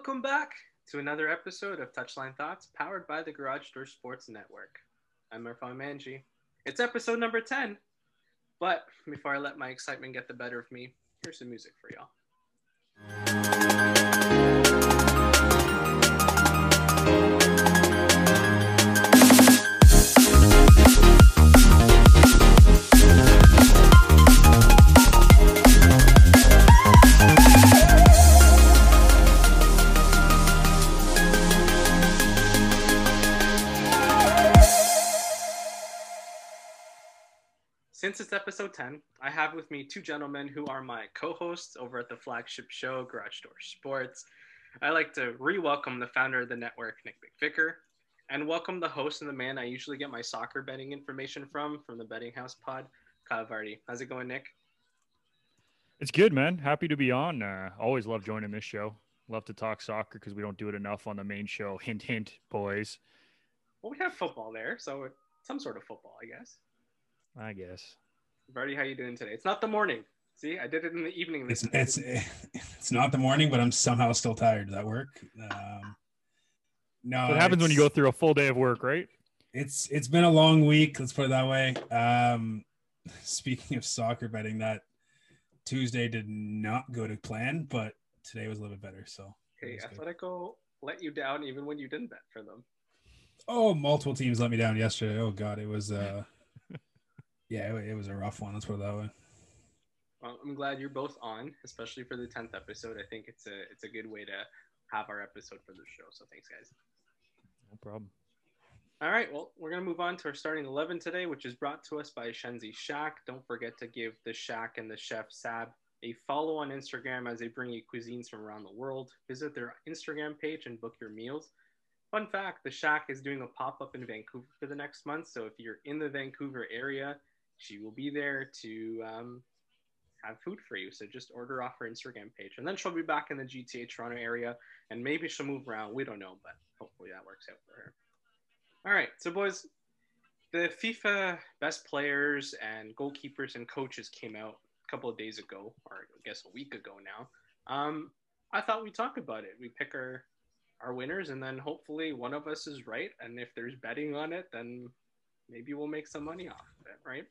Welcome back to another episode of Touchline Thoughts, powered by the Garage Door Sports Network. I'm Irfan Manji. It's episode number 10, but before I let my excitement get the better of me, here's some music for y'all. Since it's episode 10, I have with me two gentlemen who are my co hosts over at the flagship show, Garage Door Sports. I'd like to re welcome the founder of the network, Nick McVicker, and welcome the host and the man I usually get my soccer betting information from, from the Betting House Pod, Kyle Vardy. How's it going, Nick? It's good, man. Happy to be on. Uh, always love joining this show. Love to talk soccer because we don't do it enough on the main show. Hint, hint, boys. Well, we have football there, so some sort of football, I guess. I guess. Vardy, how you doing today? It's not the morning. See, I did it in the evening. It's it's it's not the morning, but I'm somehow still tired. Does that work? Um, no. What happens when you go through a full day of work, right? It's it's been a long week. Let's put it that way. Um, speaking of soccer betting, that Tuesday did not go to plan, but today was a little bit better. So okay, Atletico let you down even when you didn't bet for them. Oh, multiple teams let me down yesterday. Oh God, it was uh yeah, it, it, was a rough one. Let's put it that way. Well, I'm glad you're both on, especially for the tenth episode. I think it's a it's a good way to have our episode for the show. So thanks, guys. No problem. All right, well, we're gonna move on to our starting eleven today, which is brought to us by Shenzi Shack. Don't forget to give the Shack and the chef Sab a follow on Instagram as they bring you cuisines from around the world. Visit their Instagram page and book your meals. Fun fact: the Shack is doing a pop up in Vancouver for the next month. So if you're in the Vancouver area she will be there to um, have food for you. So just order off her Instagram page. And then she'll be back in the GTA Toronto area and maybe she'll move around. We don't know, but hopefully that works out for her. All right. So, boys, the FIFA best players and goalkeepers and coaches came out a couple of days ago, or I guess a week ago now. Um, I thought we'd talk about it. We pick our our winners, and then hopefully one of us is right. And if there's betting on it, then maybe we'll make some money off of it, right?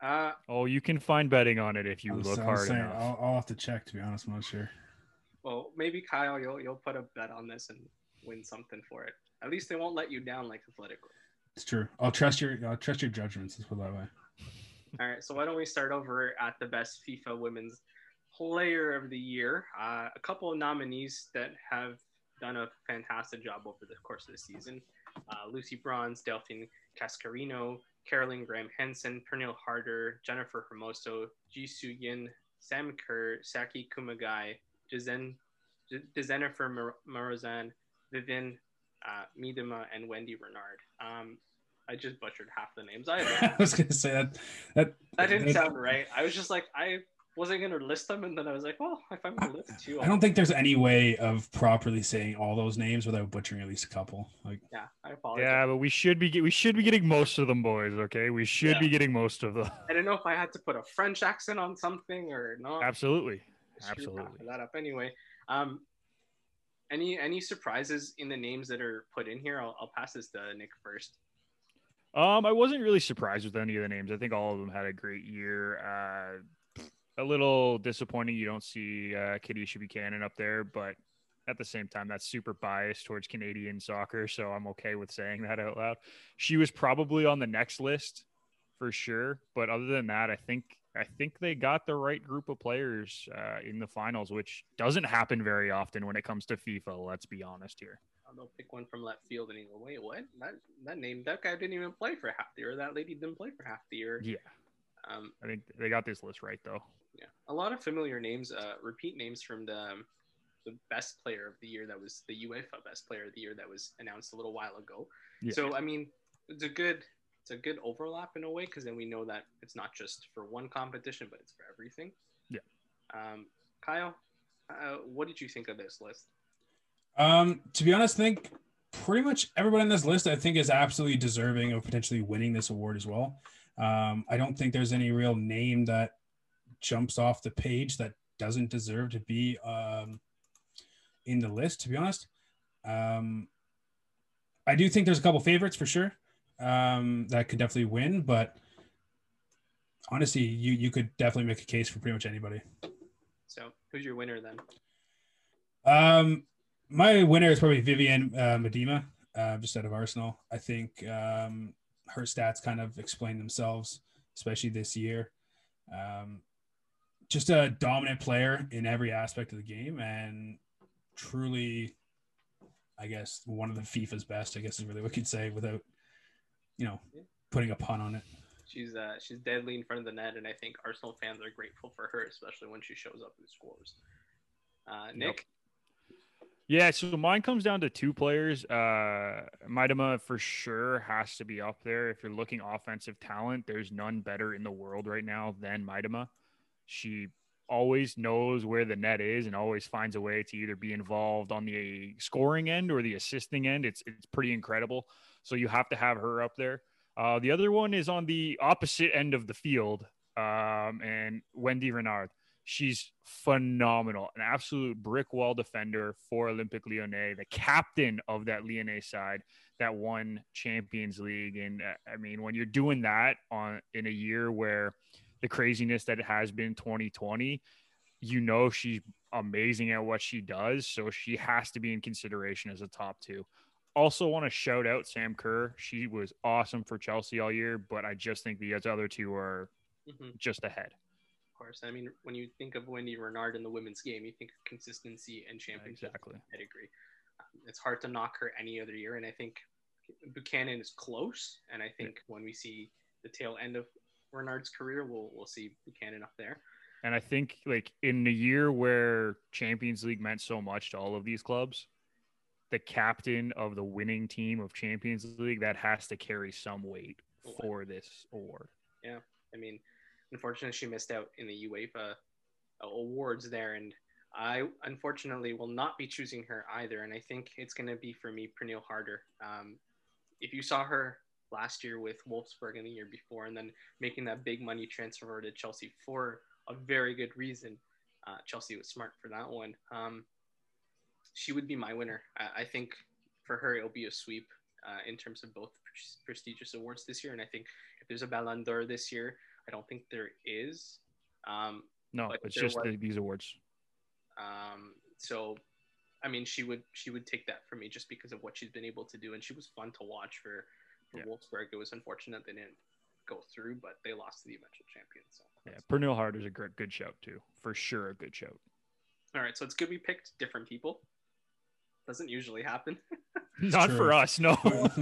Uh, oh, you can find betting on it if you look hard saying, enough. I'll, I'll, have to check. To be honest, I'm not sure. Well, maybe Kyle, you'll you'll put a bet on this and win something for it. At least they won't let you down like Atletico. It's true. I'll trust your I'll trust your judgments. Let's put that way. All right. So why don't we start over at the best FIFA Women's Player of the Year? Uh, a couple of nominees that have done a fantastic job over the course of the season. Uh, Lucy Bronze, Delphine Cascarino, Caroline Graham Hansen, Pernille Harder, Jennifer Hermoso, Jisoo Yin, Sam Kerr, Saki Kumagai, Jennifer Mar- Marozan, Vivianne uh, Miedema, and Wendie Renard. Um, I just butchered half the names. I, I was going to say that, that that didn't that, sound right. I was just like, I wasn't going to list them, and then I was like, well, if I'm going to list two, I don't think there's any way of properly saying all those names without butchering at least a couple. Like, yeah, I apologize. Yeah, but we should be we should be getting most of them, boys. Okay, we should yeah. be getting most of them. I don't know if I had to put a French accent on something or not. Absolutely, absolutely. That up anyway. Um, any any surprises in the names that are put in here? I'll, I'll pass this to Nick first. Um, I wasn't really surprised with any of the names. I think all of them had a great year. Uh, a little disappointing you don't see uh, Kadeisha Buchanan up there, but at the same time, that's super biased towards Canadian soccer. So I'm okay with saying that out loud. She was probably on the next list for sure. But other than that, I think I think they got the right group of players uh, in the finals, which doesn't happen very often when it comes to FIFA. Let's be honest here. They'll pick one from left field and you go, wait, what? That that name, that guy didn't even play for half the year. That lady didn't play for half the year. Yeah. Um, I think they got this list right though. Yeah, a lot of familiar names, uh, repeat names from the um, the best player of the year that was the UEFA best player of the year that was announced a little while ago. Yeah. So I mean, it's a good it's a good overlap in a way because then we know that it's not just for one competition, but it's for everything. Yeah. Um, Kyle, uh, what did you think of this list? Um, to be honest, I think pretty much everybody on this list I think is absolutely deserving of potentially winning this award as well. Um, I don't think there's any real name that jumps off the page that doesn't deserve to be um, in the list, to be honest. Um, I do think there's a couple favorites for sure um, that could definitely win, but honestly, you you could definitely make a case for pretty much anybody. So, who's your winner then? Um, my winner is probably Vivianne uh, Miedema, uh, just out of Arsenal. I think um, her stats kind of explain themselves, especially this year. Um, just a dominant player in every aspect of the game, and truly, I guess one of the FIFA's best. I guess is really what you'd say without, you know, putting a pun on it. She's uh, she's deadly in front of the net, and I think Arsenal fans are grateful for her, especially when she shows up and scores. Uh, Nick. Yeah, so mine comes down to two players. Uh Miedema for sure has to be up there. If you're looking offensive talent, there's none better in the world right now than Miedema. She always knows where the net is and always finds a way to either be involved on the scoring end or the assisting end. It's it's pretty incredible. So you have to have her up there. Uh, the other one is on the opposite end of the field, um, and Wendie Renard. She's phenomenal, an absolute brick wall defender for Olympique Lyonnais, the captain of that Lyonnais side that won Champions League. And uh, I mean, when you're doing that on in a year where the craziness that it has been 2020, you know she's amazing at what she does, so she has to be in consideration as a top two. Also, want to shout out Sam Kerr. She was awesome for Chelsea all year, but I just think the other two are Mhm. just ahead. Of course. I mean, when you think of Wendie Renard in the women's game, you think of consistency and championship Exactly. pedigree. Um, it's hard to knock her any other year, and I think Buchanan is close. And I think when we see the tail end of Renard's career, we'll we'll see Buchanan up there. And I think like in the year where Champions League meant so much to all of these clubs, the captain of the winning team of Champions League that has to carry some weight for this award. Yeah, I mean, unfortunately, she missed out in the UEFA awards there, and I unfortunately will not be choosing her either. And I think it's going to be for me, Pernille Harder. Um, if you saw her last year with Wolfsburg and the year before, and then making that big money transfer to Chelsea for a very good reason, uh, Chelsea was smart for that one. Um, she would be my winner. I, I think for her, it'll be a sweep uh, in terms of both pres- prestigious awards this year. And I think if there's a Ballon d'Or this year, I don't think there is. Um, No, But it's just was- these awards. um, so, I mean, she would she would take that for me just because of what she's been able to do, and she was fun to watch for for Yeah. Wolfsburg. It was unfortunate they didn't go through, but they lost to the eventual champions. So. Yeah, Hard is a good, good shout too, for sure, a good shout. All right, so it's good we picked different people. Doesn't usually happen. Not true. for us, no.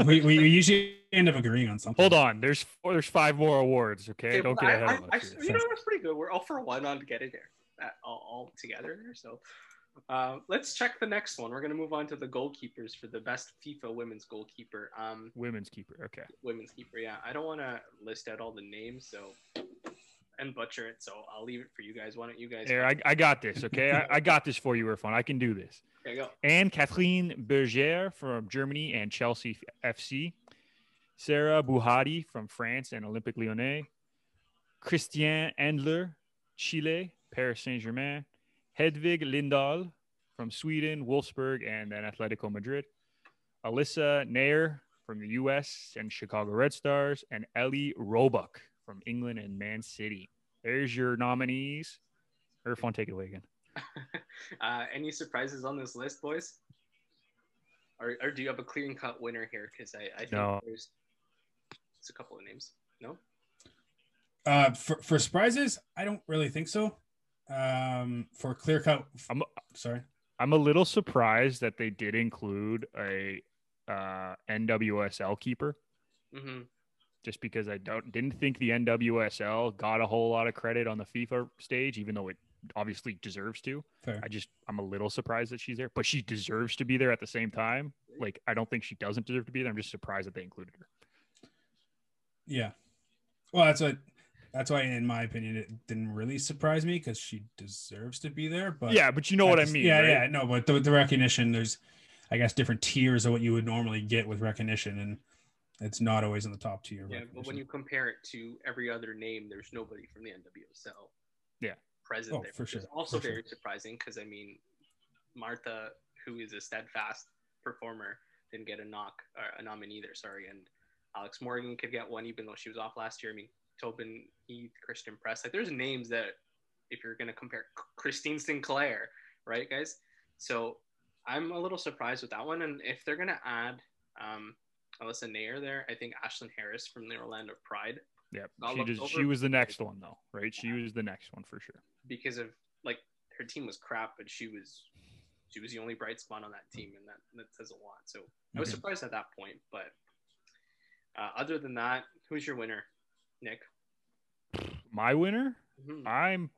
we, we usually end up agreeing on something. Hold on, there's four, there's five more awards. Okay, don't but get I- ahead I- of us. here. you know, that's pretty good. We're all for one on getting there, uh, all, all together there. So, uh, let's check the next one. We're gonna move on to the goalkeepers for the best FIFA women's goalkeeper. Um, Women's keeper. Okay. women's keeper. Yeah, I don't want to list out all the names, so and butcher it. So I'll leave it for you guys. Why don't you guys? Here, I, I got this. Okay, I, I got this for you, Irfan. I can do this. There you go. Anne Kathleen Berger from Germany and Chelsea FC. Sarah Bouhaddi from France and Olympique Lyonnais. Christiane Endler, Chile, Paris Saint Germain. Hedvig Lindahl from Sweden, Wolfsburg, and then Atletico Madrid. Alyssa Naeher from the US and Chicago Red Stars. And Ellie Roebuck from England and Man City. There's your nominees. Irfan, take it away again. uh, any surprises on this list, boys? Or, or do you have a clear-cut winner here? Because I, I think No. there's, there's a couple of names. No. Uh, for, for surprises, I don't really think so. Um, for clear cut, I'm- sorry. I'm a little surprised that they did include a uh, NWSL keeper, Mm-hmm. just because I don't didn't think the NWSL got a whole lot of credit on the FIFA stage, even though it obviously deserves to. Fair. I just I'm a little surprised that she's there, but she deserves to be there at the same time. Like I don't think she doesn't deserve to be there. I'm just surprised that they included her. Yeah. Well, that's what. That's why, in my opinion, it didn't really surprise me because she deserves to be there. But yeah, but you know what I mean. Yeah, right? yeah, no, but the, the recognition, there's, I guess, different tiers of what you would normally get with recognition, and it's not always in the top tier. Yeah, but when you compare it to every other name, there's nobody from the NWSL. Yeah. Present Oh, there. for which is sure, Also for sure. very surprising because I mean, Marta, who is a steadfast performer, didn't get a knock or a nominee there. Sorry, and Alex Morgan could get one even though she was off last year. I mean, Tobin Heath, Christen Press, like there's names that if you're gonna compare Christine Sinclair, right, guys? So I'm a little surprised with that one. And if they're gonna add um, Alyssa Naeher there, I think Ashlyn Harris from the Orlando Pride Yeah, she just she was the next one though, right? She was the next one for sure. because of like her team was crap, but she was she was the only bright spot on that team, and that that says a lot. So I was Okay. surprised at that point, but uh, other than that, who's your winner, Nick? My winner, Mhm. I'm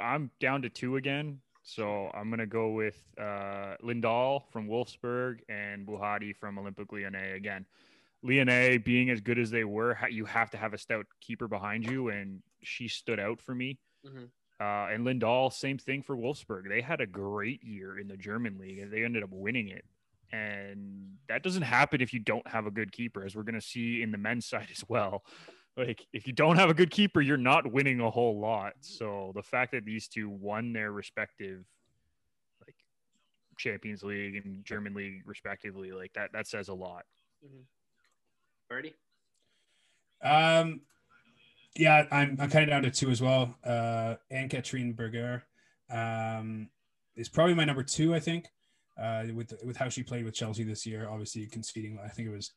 I'm down to two again. So I'm gonna go with uh, Lindahl from Wolfsburg and Bouhaddi from Olympique Lyonnais again. Lyonnais being as good as they were, you have to have a stout keeper behind you, and she stood out for me. Mhm. Uh, and Lindahl, same thing for Wolfsburg. They had a great year in the German league, and they ended up winning it. And that doesn't happen if you don't have a good keeper, as we're going to see in the men's side as well. Like, if you don't have a good keeper, you're not winning a whole lot. So the fact that these two won their respective, like, Champions League and German league respectively, like that, that says a lot. Vardy? Um, yeah, I'm I'm kind of down to two as well. Uh, Anne Katrine Berger, um, is probably my number two. I think, uh, with with how she played with Chelsea this year, obviously conceding. I think it was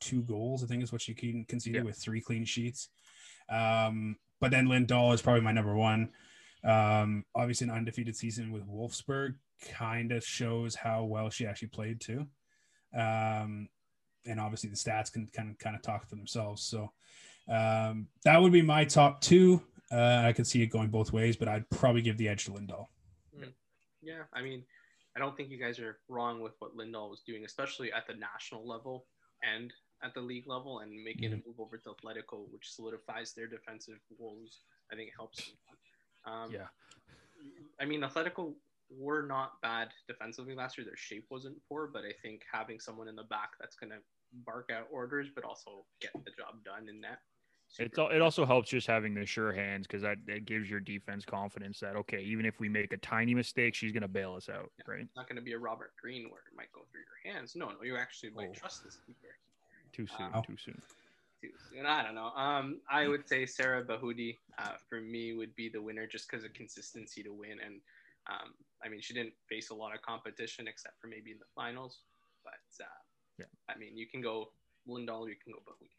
two goals. I think is what she can conceded Yeah. with three clean sheets. Um, but then Lindahl is probably my number one. Um, obviously an undefeated season with Wolfsburg kind of shows how well she actually played too. Um, and obviously the stats can kind of kind of talk for themselves. So um, that would be my top two. Uh, I could see it going both ways, but I'd probably give the edge to Lindahl. Yeah, I mean, I don't think you guys are wrong with what Lindahl was doing, especially at the national level and at the league level, and making a move over to Atletico, which solidifies their defensive woes. I think it helps. Um, Yeah. I mean, Atletico were not bad defensively last year. Their shape wasn't poor, but I think having someone in the back that's going to bark out orders, but also get the job done in that. It's it also helps just having the sure hands because that, that gives your defense confidence that okay, even if we make a tiny mistake, she's gonna bail us out, Yeah. right? It's not going to be a Robert Green where it might go through your hands. No, no, you actually might Oh. trust this keeper. Too soon, Wow. too soon. too soon. I don't know. Um, I would say Sarah Bouhaddi uh, for me would be the winner just because of consistency to win. And um, I mean, she didn't face a lot of competition except for maybe in the finals. But uh, Yeah. I mean, you can go Lindahl, you can go Bouhaddi.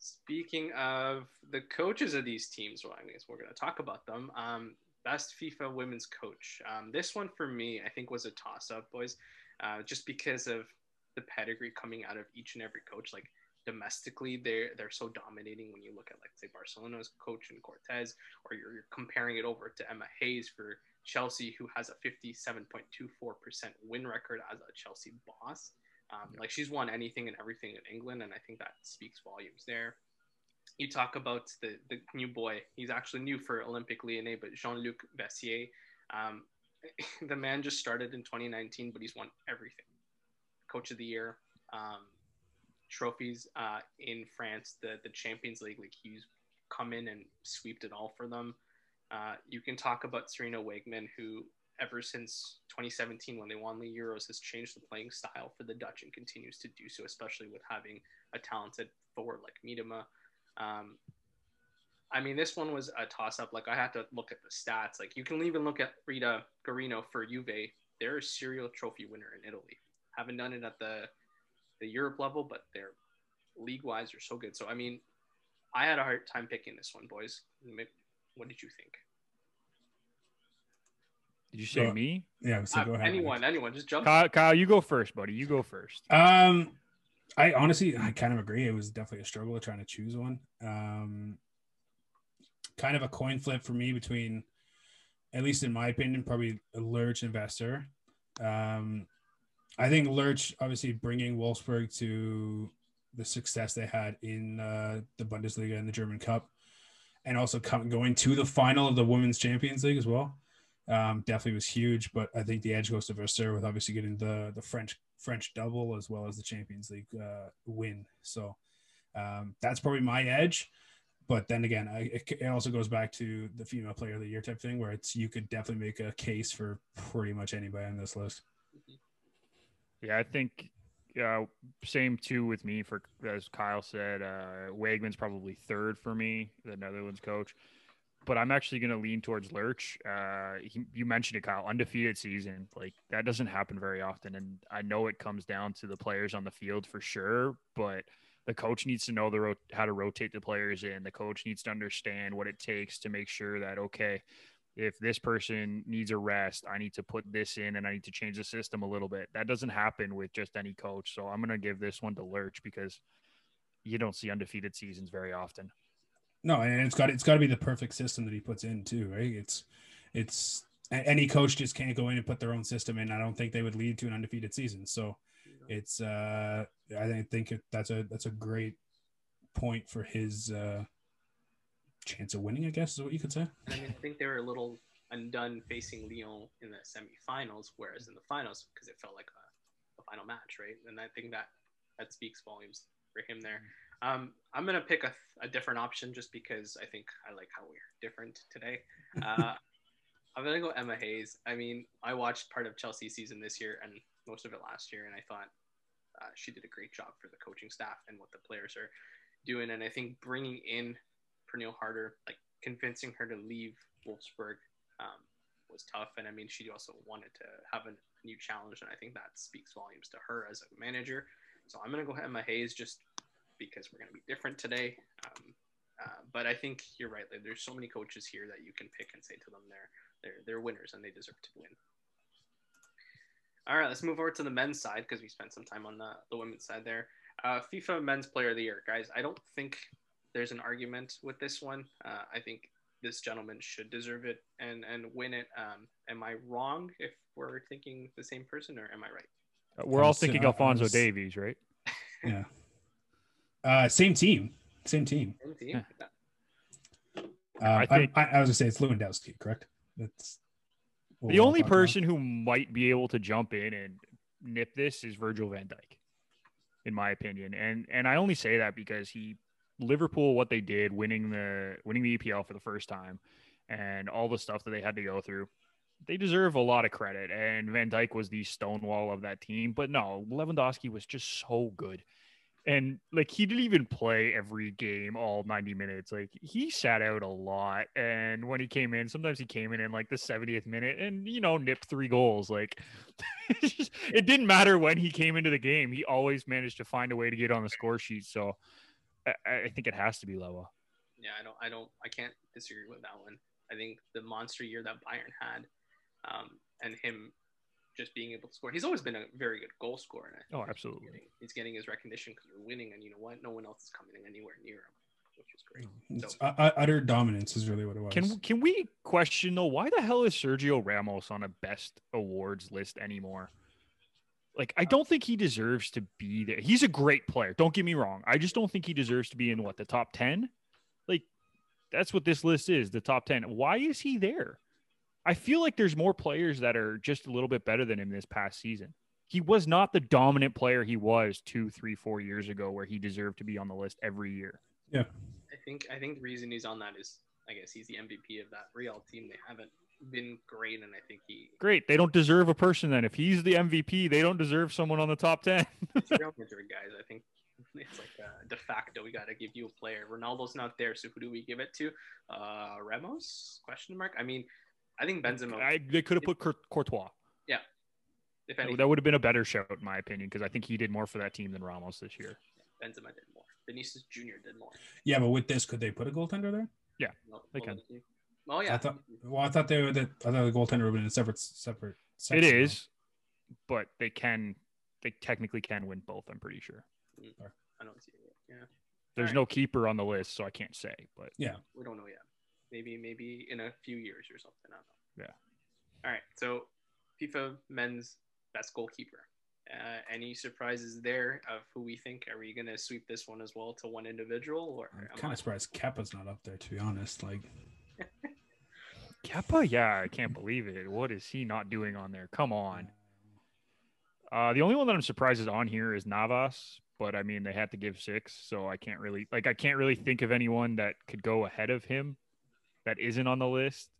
Speaking of the coaches of these teams, well, I guess we're going to talk about them. Um, best FIFA women's coach. Um, this one for me, I think, was a toss up, boys, uh, just because of the pedigree coming out of each and every coach. Like, domestically they're they're so dominating when you look at like say Barcelona's coach and Cortés or you're, you're comparing it over to Emma Hayes for Chelsea who has a 57.24% win record as a Chelsea boss. Um, like she's won anything and everything in England and I think that speaks volumes there. You talk about the the new boy. He's actually new for Olympique Lyonnais but Jean-Luc Vasseur um, the man just started in 2019 but he's won everything coach of the year um, trophies uh, in France, the the Champions League. Like he's come in and swept it all for them. Uh, you can talk about Sarina Wiegman, who ever since 2017 when they won the Euros has changed the playing style for the Dutch and continues to do so, especially with having a talented forward like Miedema. Um, I mean, this one was a toss up. Like I had to look at the stats. Like you can even look at Rita Guarino for Juve. They're a serial trophy winner in Italy. Haven't done it at the the Europe level, but they're league wise are so good. So I mean, I had a hard time picking this one, boys. What did you think? Did you say Go- me? Yeah, so Uh, go ahead. anyone, anyone, just jump. Kyle, Kyle, you go first, buddy. You go first. Um, I honestly, I kind of agree. It was definitely a struggle trying to choose one. Um, kind of a coin flip for me between, at least in my opinion, probably a large investor. Um, I think Lerch obviously bringing Wolfsburg to the success they had in uh, the Bundesliga and the German Cup, and also come, going to the final of the Women's Champions League as well. Um, definitely was huge, but I think the edge goes to Vasseur with obviously getting the the French French double as well as the Champions League uh, win. So um, that's probably my edge. But then again, I, it, it also goes back to the female player of the year type thing, where it's you could definitely make a case for pretty much anybody on this list. Yeah, I think uh, same too with me. For as Kyle said, uh, Wiegman's probably third for me, the Netherlands coach. But I'm actually going to lean towards Lerch. Uh, he, you mentioned it, Kyle. Undefeated season, like that doesn't happen very often, and I know it comes down to the players on the field for sure. But the coach needs to know the ro- how to rotate the players in. The coach needs to understand what it takes to make sure that okay, if this person needs a rest, I need to put this in and I need to change the system a little bit. That doesn't happen with just any coach. So I'm going to give this one to Lerch because you don't see undefeated seasons very often. No, and it's got it's got to be the perfect system that he puts in too, right? It's it's any coach just can't go in and put their own system in. I don't think they would lead to an undefeated season. So it's uh I think that's a that's a great point for his uh chance of winning, I guess is what you could say. And I mean, I think they were a little undone facing Lyon in the semifinals, whereas in the finals, because it felt like a, a, final match, right? And I think that that speaks volumes for him there. Um, I'm gonna pick a, a, different option just because I think I like how we're different today. Uh, I'm gonna go Emma Hayes. I mean, I watched part of Chelsea's season this year and most of it last year, and I thought uh, she did a great job for the coaching staff and what the players are doing. And I think bringing in Pernille Harder, like convincing her to leave Wolfsburg um, was tough. And I mean, she also wanted to have a new challenge, and I think that speaks volumes to her as a manager. So I'm going to go ahead, Emma Hayes just because we're going to be different today. Um, uh, but I think you're right. Like, there's so many coaches here that you can pick and say to them they're they're they're winners and they deserve to win. All right, let's move over to the men's side because we spent some time on the, the women's side there. Uh, FIFA Men's Player of the Year, guys. I don't think there's an argument with this one. Uh, I think this gentleman should deserve it and and win it. Um, am I wrong if we're thinking the same person, or am I right? Uh, we're all thinking Alphonso was, Davies, right? Yeah. Uh, same team. Same team. Same team. Uh, I, think, I, I, was gonna say it's Lewandowski, correct? That's the only person who might be able to jump in and nip this is Virgil Van Dijk, in my opinion. And and I only say that because he Liverpool what they did, winning the winning the EPL for the first time, and all the stuff that they had to go through, they deserve a lot of credit. And Van Dijk was the stonewall of that team. But no, Lewandowski was just so good. And like he didn't even play every game all 90 minutes. Like he sat out a lot. And when he came in, sometimes he came in in like the 70th minute and you know nipped three goals. Like it didn't matter when he came into the game. He always managed to find a way to get on the score sheet. So I, I think it has to be Lewa. Yeah, I don't, I don't, I can't disagree with that one. I think the monster year that Bayern had, um, and him just being able to score. He's always been a very good goal scorer. oh, absolutely. He's getting, he's getting, his recognition because we're winning, and you know what? No one else is coming anywhere near him, which is great. So, uh, utter dominance is really what it was. Can can we question though? Why the hell is Sergio Ramos on a best awards list anymore? Like, I don't think he deserves to be there. He's a great player. Don't get me wrong. I just don't think he deserves to be in what the top 10. Like, that's what this list is the top 10. Why is he there? I feel like there's more players that are just a little bit better than him this past season. He was not the dominant player he was two, three, four years ago, where he deserved to be on the list every year. Yeah. I think I think the reason he's on that is I guess he's the MVP of that Real team. They haven't been great, and I think he great. They don't deserve a person then. If he's the MVP, they don't deserve someone on the top ten. Real Madrid guys, I think it's like uh, de facto. We got to give you a player. Ronaldo's not there, so who do we give it to? Uh, Ramos? Question mark. I mean, I think Benzema. I, they could have put Courtois. Yeah. If that would have been a better shout, in my opinion, because I think he did more for that team than Ramos this year. Benzema did more. Vinicius Jr. did more. Yeah, but with this, could they put a goaltender there? Yeah, no, they can. Oh yeah. I thought. Well, I thought they were that. I thought the goaltender would have been a separate, separate. Section, it is, though. but they can. They technically can win both. I'm pretty sure. Mm. I don't see it. Yeah. There's right. no keeper on the list, so I can't say. But yeah, we don't know yet. Maybe, maybe in a few years or something. I don't know. Yeah. All right. So, FIFA men's best goalkeeper. Uh, any surprises there of who we think? Are we going to sweep this one as well to one individual? Or I'm kind of surprised Kepa's not up there. To be honest, like Kepa, yeah, I can't believe it. What is he not doing on there? Come on. Uh, the only one that I'm surprised is on here is Navas, but I mean they had to give six, so I can't really like I can't really think of anyone that could go ahead of him that isn't on the list.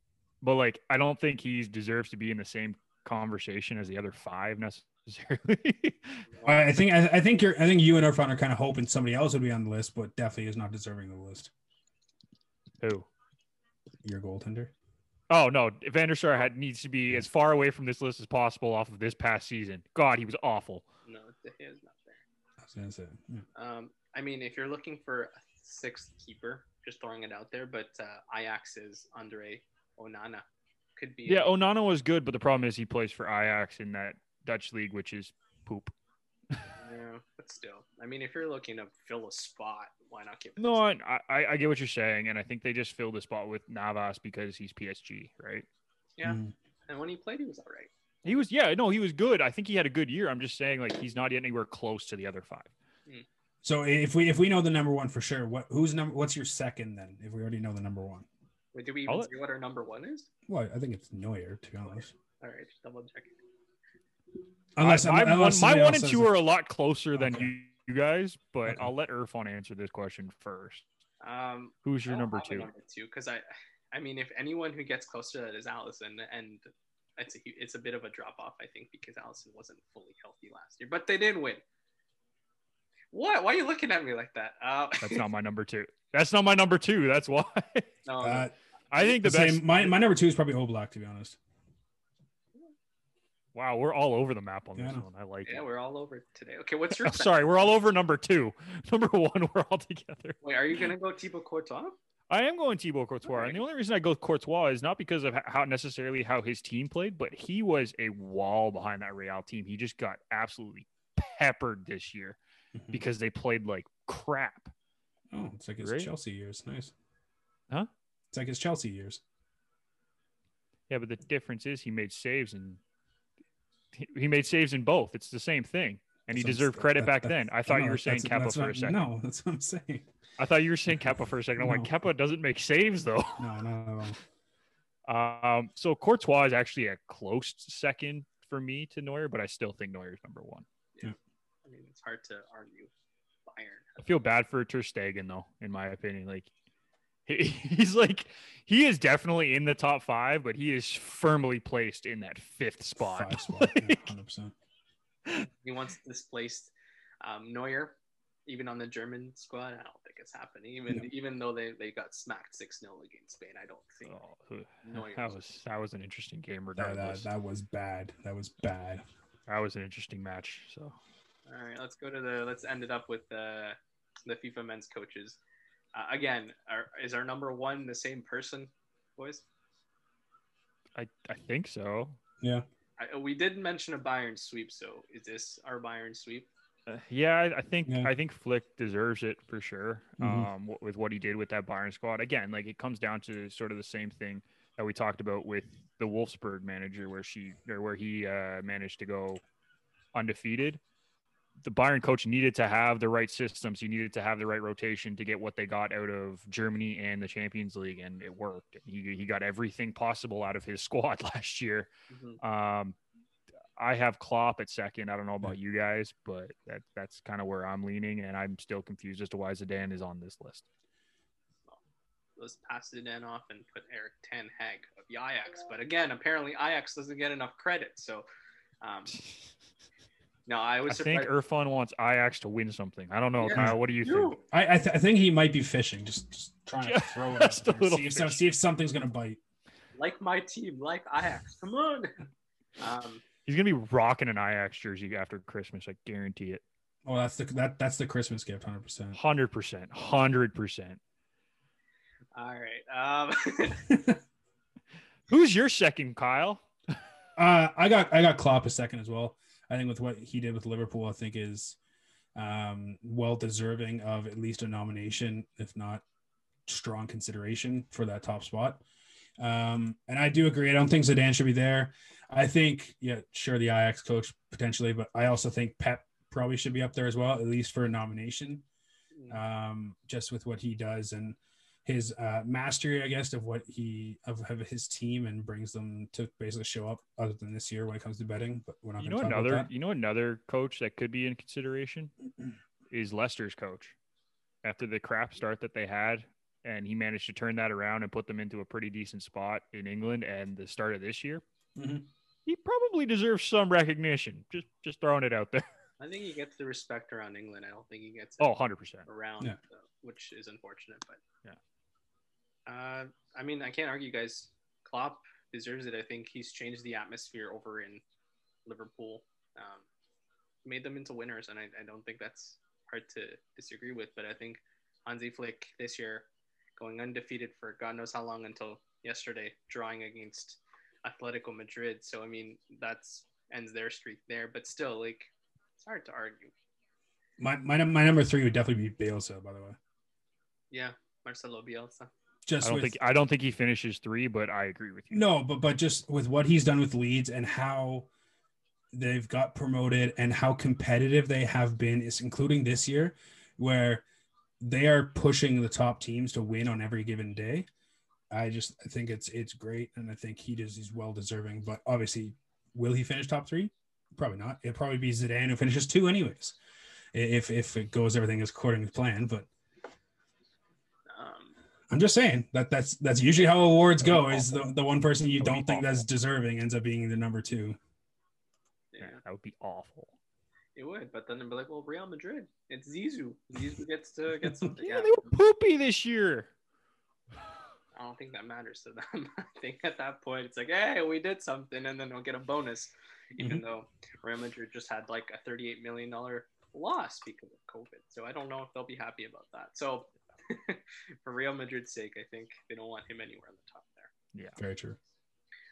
But like I don't think he deserves to be in the same conversation as the other five necessarily. I I think I, I think you're I think you and Irfan are kind of hoping somebody else would be on the list, but definitely is not deserving of the list. Who? Your goaltender. Oh no, Van der Sar had needs to be as far away from this list as possible off of this past season. God, he was awful. No, De Gea's not there. I was gonna say. yeah. Um, I mean, if you're looking for a sixth keeper, just throwing it out there, but uh, Ajax's Andre Onana could be. Yeah, Onana was good, but the problem is he plays for Ajax in that Dutch league, which is poop. yeah, but still, I mean, if you're looking to fill a spot, why not give? it No, I, I I get what you're saying, and I think they just filled the spot with Navas because he's PSG, right? Yeah. Mm. And when he played, he was all right. He was, yeah, no, he was good. I think he had a good year. I'm just saying, like, he's not anywhere close to the other five. So if we if we know the number one for sure, what who's number? What's your second then? If we already know the number one, Wait, did we I'll even let- say what our number one is? well, I think it's Neuer to be honest. All right, just double check. Unless, I, my, unless one, my one and says two it. are a lot closer than Okay. you, you guys, but Okay. I'll let Irfan answer this question first. Um, Who's your number two? Number two, because I, I mean, if anyone who gets close to that is Alisson, and it's a, it's a bit of a drop off, I think, because Alisson wasn't fully healthy last year, but they did win. What? Why are you looking at me like that? Uh, That's not my number two. That's not my number two. That's why. no, no. Uh, I think the the best. same. My, my number two is probably Oblak to be honest. Wow, we're all over the map on Yeah, this one. I like it. yeah, it. we're all over today. Okay, what's your? Sorry, we're all over number two. Number one, we're all together. Wait, are you gonna go Thibaut Courtois? I am going Thibaut Courtois, Alright. and the only reason I go Courtois is not because of how necessarily how his team played, but he was a wall behind that Real team. He just got absolutely peppered this year Mhm. because they played like crap. Oh, it's like his Right? Chelsea years. Nice. Huh? It's like his Chelsea years. Yeah, but the difference is he made saves and he- he made saves in both. It's the same thing, and he That's deserved saying. credit That- back then. I thought no, you were saying that's- Kepa that's for a second. No, that's what I'm saying. I thought you were saying Kepa for a second. I'm like, No. Kepa doesn't make saves though. No, no. at all. Um, so Courtois is actually a close second for me to Neuer, but I still think Neuer is number one. Yeah. I mean, it's hard to argue. Bayern. I feel bad for Ter Stegen though, in my opinion. Like he, he's like he is definitely in the top five, but he is firmly placed in that fifth spot. Five spot. Yeah, Like, 100%. He once displaced um, Neuer, even on the German squad. I don't think it's happening. Even Yeah. even though they, they got smacked six 0 against Spain, I don't think. oh, Neuer that was- was that was an interesting game That, that, that was bad. That was bad. That was an interesting match. So All right, let's go to the. Let's end it up with the the FIFA men's coaches. Uh, again, are, is our number one the same person, boys? I I think so. Yeah. I, we did mention a Bayern sweep, so is this our Bayern sweep? Uh, yeah, I, I think Yeah. I think Flick deserves it for sure. Mhm. Um, w- with what he did with that Bayern squad. Again, like it comes down to sort of the same thing that we talked about with the Wolfsburg manager, where she or where he uh, managed to go undefeated. The Bayern coach needed to have the right systems. He needed to have the right rotation to get what they got out of Germany and the Champions League, and it worked. He he got everything possible out of his squad last year. Mhm. Um, I have Klopp at second. I don't know about you guys, but that that's kind of where I'm leaning, and I'm still confused as to why Zidane is on this list. Let's pass it in off and put Erik Ten Hag of the Ajax. But again, apparently Ajax doesn't get enough credit. So, um, no, I was. I was think surprised. Irfan wants Ajax to win something. I don't know, Yeah. Kyle. What do you think? I I, th- I think he might be fishing, just, just trying to throw it. Just out a there, little see, if, see if something's gonna bite. like my team, like Ajax. Come on. Um, He's gonna be rocking an Ajax jersey after Christmas. I guarantee it. Oh, that's the that that's the Christmas gift, hundred percent. Hundred percent. Hundred percent. all right. Um, Who's your second, Kyle? Uh, I got I got Klopp a second as well. I think with what he did with Liverpool, I think is um, well deserving of at least a nomination, if not strong consideration for that top spot. Um, and I do agree. I don't think Zidane should be there. I think, yeah, sure, the Ajax coach potentially, but I also think Pep probably should be up there as well, at least for a nomination, um, just with what he does and his uh, mastery, I guess, of what he of, of his team and brings them to basically show up. Other than this year when it comes to betting, but we're not. You gonna know talk about another. that. You know another coach that could be in consideration is Leicester's coach. After the crap start that they had, and he managed to turn that around and put them into a pretty decent spot in England and the start of this year. Mhm. he probably deserves some recognition. Just just throwing it out there. I think he gets the respect around England. I don't think he gets it Oh, 100%. around, Yeah. uh, which is unfortunate. But Yeah. Uh, I mean, I can't argue, guys. Klopp deserves it. I think he's changed the atmosphere over in Liverpool, um, made them into winners, and I, I don't think that's hard to disagree with. But I think Hansi Flick this year going undefeated for God knows how long until yesterday, drawing against Atletico Madrid. So I mean, that's ends their streak there. But still, like, it's hard to argue. My, my my number three would definitely be Bielsa, by the way. Yeah, Marcelo Bielsa. Just I don't with, think I don't think he finishes three, but I agree with you. no, but but just with what he's done with Leeds and how they've got promoted and how competitive they have been, is including this year, where they are pushing the top teams to win on every given day. I just I think it's it's great, and I think he does he's well deserving. But obviously, will he finish top three? Probably not. It'll probably be Zidane who finishes two, anyways, if if it goes everything is according to plan. But I'm just saying that that's that's usually how awards go. Is the, the one person you don't think that's deserving ends up being the number two. yeah, Yeah, that would be awful. it would. But then they'd be like, well, Real Madrid, it's Zizou. Zizou gets to get something. Yeah, yeah, they were poopy this year. I don't think that matters to them. I think at that point, it's like, hey, we did something, and then they'll get a bonus, even mm-hmm. though Real Madrid just had like a $38 million loss because of COVID. So I don't know if they'll be happy about that. So for Real Madrid's sake, I think they don't want him anywhere on the top there. Yeah. Very true.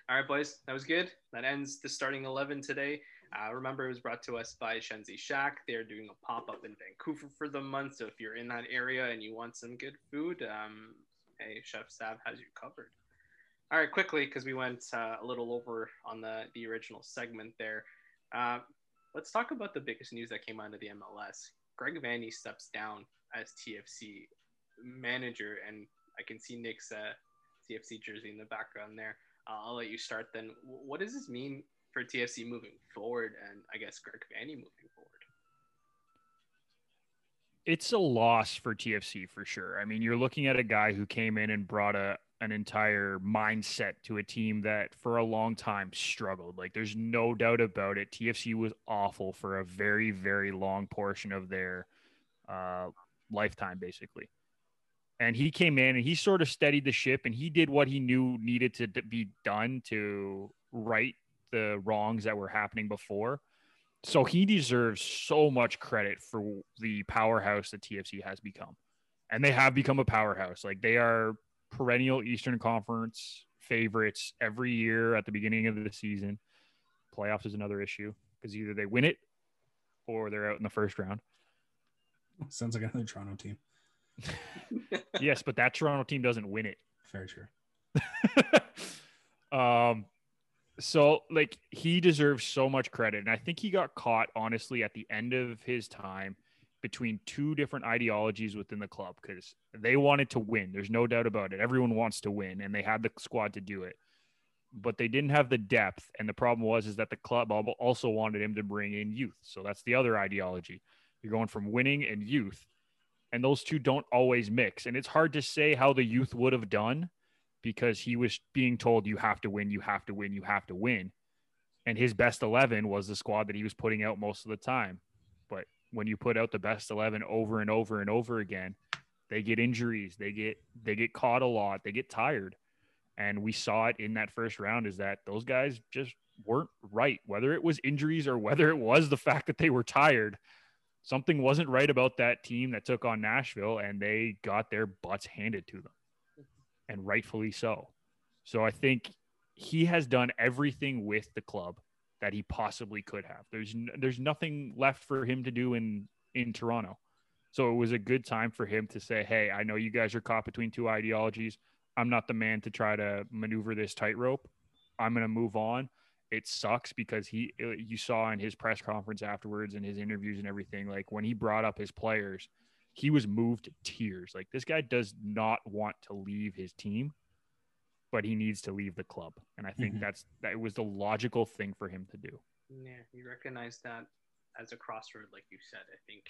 All right, boys, that was good. That ends the starting 11 today. Uh, remember, it was brought to us by Shenzi Shack. They're doing a pop up in Vancouver for the month. So if you're in that area and you want some good food, um, hey, Chef Sav has you covered. All right, quickly, because we went uh, a little over on the, the original segment there. Uh, let's talk about the biggest news that came out of the MLS. Greg Vanney steps down as TFC manager, and I can see Nick's uh, TFC jersey in the background there. Uh, I'll let you start then. What does this mean for TFC moving forward, and I guess Greg Vanney moving forward? it's a loss for TFC for sure. I mean, you're looking at a guy who came in and brought a an entire mindset to a team that for a long time struggled. Like there's no doubt about it. TFC was awful for a very very long portion of their uh, lifetime basically. And he came in and he sort of steadied the ship and he did what he knew needed to be done to right the wrongs that were happening before. So he deserves so much credit for the powerhouse that TFC has become. And they have become a powerhouse. Like they are perennial Eastern Conference favorites every year at the beginning of the season. Playoffs is another issue because either they win it or they're out in the first round. Sounds like another Toronto team. yes, but that Toronto team doesn't win it. Very true. um so like he deserves so much credit and i think he got caught honestly at the end of his time between two different ideologies within the club because they wanted to win there's no doubt about it everyone wants to win and they had the squad to do it but they didn't have the depth and the problem was is that the club also wanted him to bring in youth so that's the other ideology you're going from winning and youth and those two don't always mix and it's hard to say how the youth would have done because he was being told you have to win, you have to win, you have to win. And his best 11 was the squad that he was putting out most of the time. But when you put out the best 11 over and over and over again, they get injuries, they get they get caught a lot, they get tired. And we saw it in that first round is that those guys just weren't right, whether it was injuries or whether it was the fact that they were tired. Something wasn't right about that team that took on Nashville and they got their butts handed to them and rightfully so. So I think he has done everything with the club that he possibly could have. There's n- there's nothing left for him to do in in Toronto. So it was a good time for him to say, "Hey, I know you guys are caught between two ideologies. I'm not the man to try to maneuver this tightrope. I'm going to move on." It sucks because he uh, you saw in his press conference afterwards and his interviews and everything like when he brought up his players, he was moved to tears. Like this guy does not want to leave his team, but he needs to leave the club. And I think Mhm. that's that was the logical thing for him to do. Yeah, you recognize that as a crossroad, like you said. I think,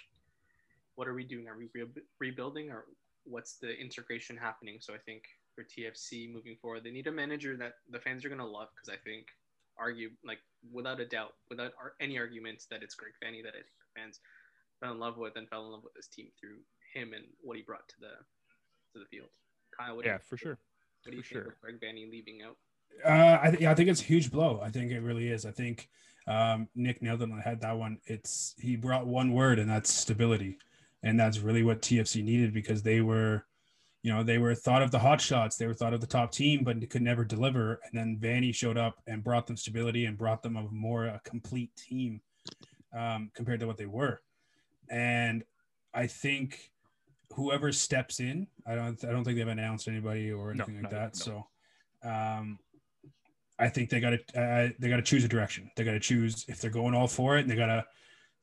what are we doing? Are we re- rebuilding, or what's the integration happening? So I think for TFC moving forward, they need a manager that the fans are going to love because I think argue like without a doubt, without ar- any arguments that it's Greg Vanney that I think fans fell in love with and fell in love with this team through him and what he brought to the to the field. Kyle, what Yeah, you, for sure. what do you for think sure. of Greg Vanney leaving out? Uh, I, th- yeah, I think it's a huge blow. I think it really is. I think um, Nick nailed it on the head. That one, it's he brought one word, and that's stability, and that's really what TFC needed because they were, you know, they were thought of the hot shots, they were thought of the top team, but could never deliver. And then Vanney showed up and brought them stability and brought them a more a complete team um, compared to what they were. And I think whoever steps in, I don't, I don't think they've announced anybody or No, anything like not yet, that. no. So, um, I think they got to uh, they got to choose a direction. They got to choose if they're going all for it, and they got to.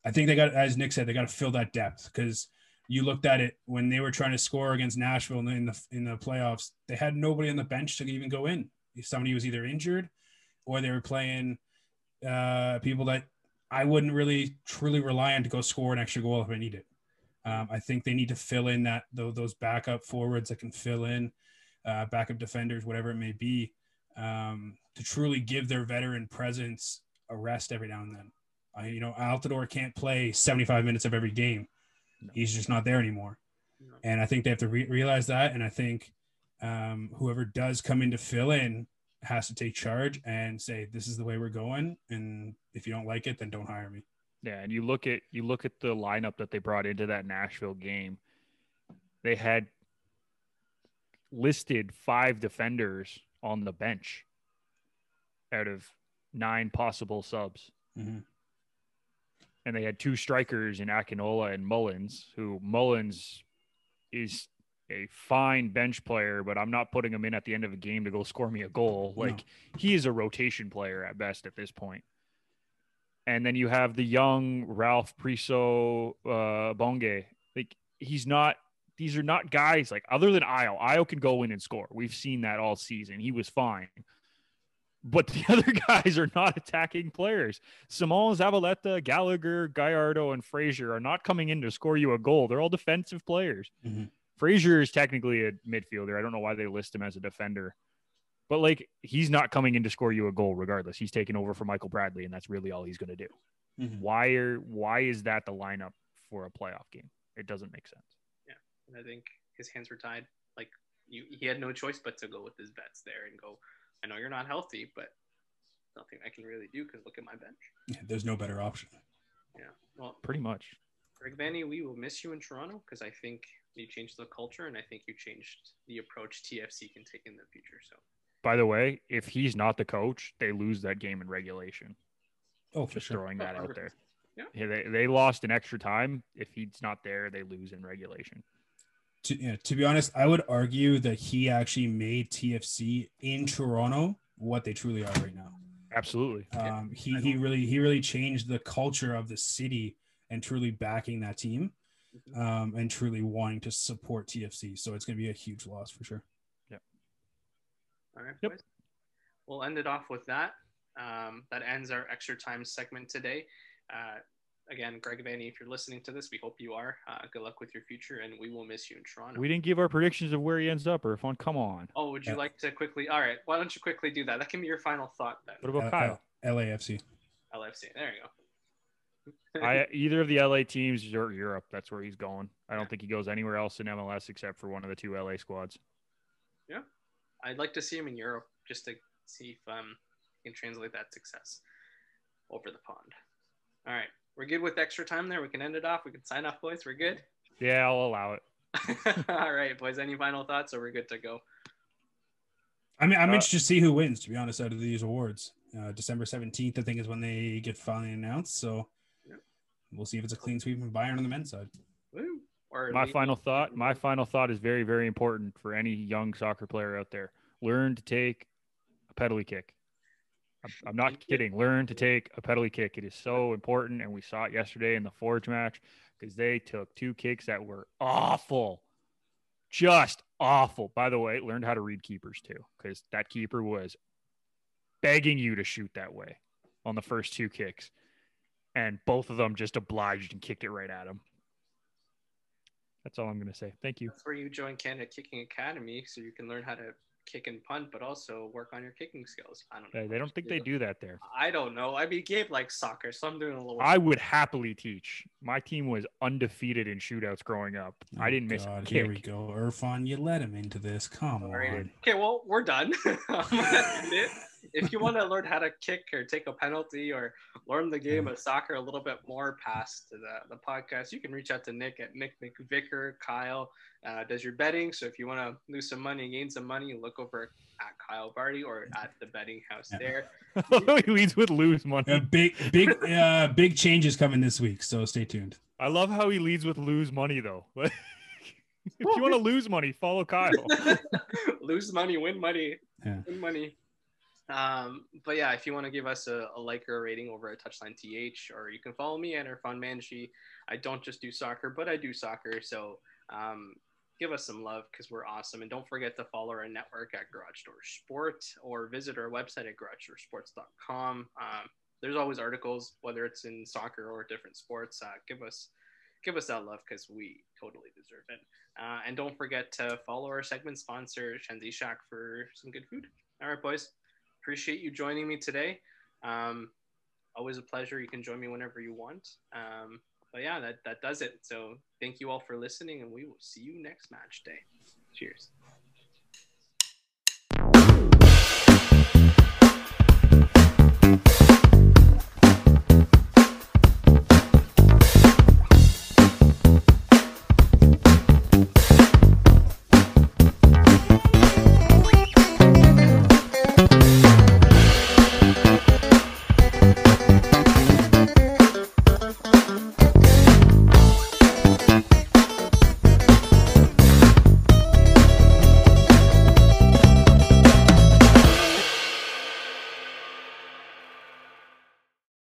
I think they got, as Nick said, they got to fill that depth because you looked at it when they were trying to score against Nashville in the, in the playoffs. They had nobody on the bench to even go in. If somebody was either injured, or they were playing uh, people that I wouldn't really truly rely on to go score an extra goal if I need it. Um, I think they need to fill in that those backup forwards that can fill in, uh, backup defenders, whatever it may be, um, to truly give their veteran presence a rest every now and then. You know, Altidore can't play 75 minutes of every game. No. He's just not there anymore. No. And I think they have to re- realize that. And I think um, whoever does come in to fill in has to take charge and say, this is the way we're going. And if you don't like it, then don't hire me. Yeah, and you look at you look at the lineup that they brought into that Nashville game. They had listed five defenders on the bench out of nine possible subs. Mhm. And they had two strikers in Akinola and Mullins, who Mullins is a fine bench player, but I'm not putting him in at the end of a game to go score me a goal. No. Like he is a rotation player at best at this point. And then you have the young Ralph Priso uh, Bonge. Like he's not. These are not guys like other than Ayo. Ayo can go in and score. We've seen that all season. He was fine. But the other guys are not attacking players. Simone, Zavaleta, Gallagher, Gallardo, and Fraser are not coming in to score you a goal. They're all defensive players. Mhm. Fraser is technically a midfielder. I don't know why they list him as a defender. But like he's not coming in to score you a goal regardless. He's taking over for Michael Bradley, and that's really all he's going to do. Mhm. Why are why is that the lineup for a playoff game? It doesn't make sense. And I think his hands were tied. Like you, he had no choice but to go with his vets there and go. I know you're not healthy, but nothing I can really do because look at my bench. Yeah, there's no better option. Yeah. Well, Pretty much. Greg Vanney, we will miss you in Toronto because I think you changed the culture and I think you changed the approach TFC can take in the future. So By the way, if he's not the coach, they lose that game in regulation. Oh, for Just sure. throwing that Oh, out there. Yeah. Yeah, they, they lost in extra time. If he's not there, they lose in regulation. To, yeah, to be honest, I would argue that he actually made TFC in Toronto what they truly are right now. Absolutely. Um, he he really he really changed the culture of the city and truly backing that team, Mhm. um, and truly wanting to support TFC. So it's going to be a huge loss for sure. All right, Yep. boys. We'll end it off with that. Um, that ends our extra time segment today. Uh, again, Greg Vanney, if you're listening to this, we hope you are. Uh, good luck with your future, and we will miss you in Toronto. We didn't give our predictions of where he ends up, or fun. Come on. oh, would you Yeah. like to quickly? All right, why don't you quickly do that? That can be your final thought then. What about L- Kyle? L- LAFC. LFC. There you go. I either of the LA teams or Europe. That's where he's going. I don't think he goes anywhere else in MLS except for one of the two LA squads. Yeah, I'd like to see him in Europe just to see if um he can translate that success over the pond. All right, we're good with extra time there. We can end it off. We can sign off, boys. We're good. Yeah, I'll allow it. All right, boys. Any final thoughts, or we're good to go? I mean, I'm Uh, interested to see who wins. To be honest, out of these awards, uh, December 17th, I think, is when they get finally announced. So Yep. we'll see if it's a clean sweep from Bayern on the men's side. Woo. Or My leave- final thought. My final thought is very, very important for any young soccer player out there. Learn to take a penalty kick. I'm, not kidding. Learn to take a penalty kick. It is so important, and we saw it yesterday in the Forge match because they took two kicks that were awful, just awful. By the way, learned how to read keepers too because that keeper was begging you to shoot that way on the first two kicks, and both of them just obliged and kicked it right at him. That's all I'm going to say. Thank you. That's where you join Canada Kicking Academy, so you can learn how to kick and punt, but also work on your kicking skills. I don't know. They, they don't think they do that there. I don't know. I mean, Gabe likes soccer, so I'm doing a little. I would happily teach. My team was undefeated in shootouts growing up. Oh I Oh, didn't miss a kick. Here we go, Irfan. You let him into this. Come Sorry, on. dude. Okay, well, we're done. I'm gonna end it. if you want to learn how to kick or take a penalty or learn the game of soccer a little bit more past the, the podcast, you can reach out to Nick at Nick McVicker. Kyle uh, does your betting. So if you want to lose some money, and gain some money, look over at Kyle Barty or at the betting house Yeah. there. he leads with lose money. Uh, big, big, uh, big changes coming this week. So stay tuned. I love how he leads with lose money though. if you want to lose money, follow Kyle. lose money, win money, Yeah. win money. Um, but yeah, if you want to give us a, a like or a rating over at Touchline TH, or you can follow me at Irfan Manshi. I don't just do soccer, but I do soccer. So um, give us some love because we're awesome. And don't forget to follow our network at Garage Door Sport or visit our website at garagedoorsports.com. Um, there's always articles, whether it's in soccer or different sports. Uh, give us give us that love because we totally deserve it. Uh, and don't forget to follow our segment sponsor, Shenzi Shack, for some good food. All right, boys. Appreciate you joining me today. Um, always a pleasure. You can join me whenever you want. Um, but yeah, that, that does it. So thank you all for listening, and we will see you next match day. Cheers.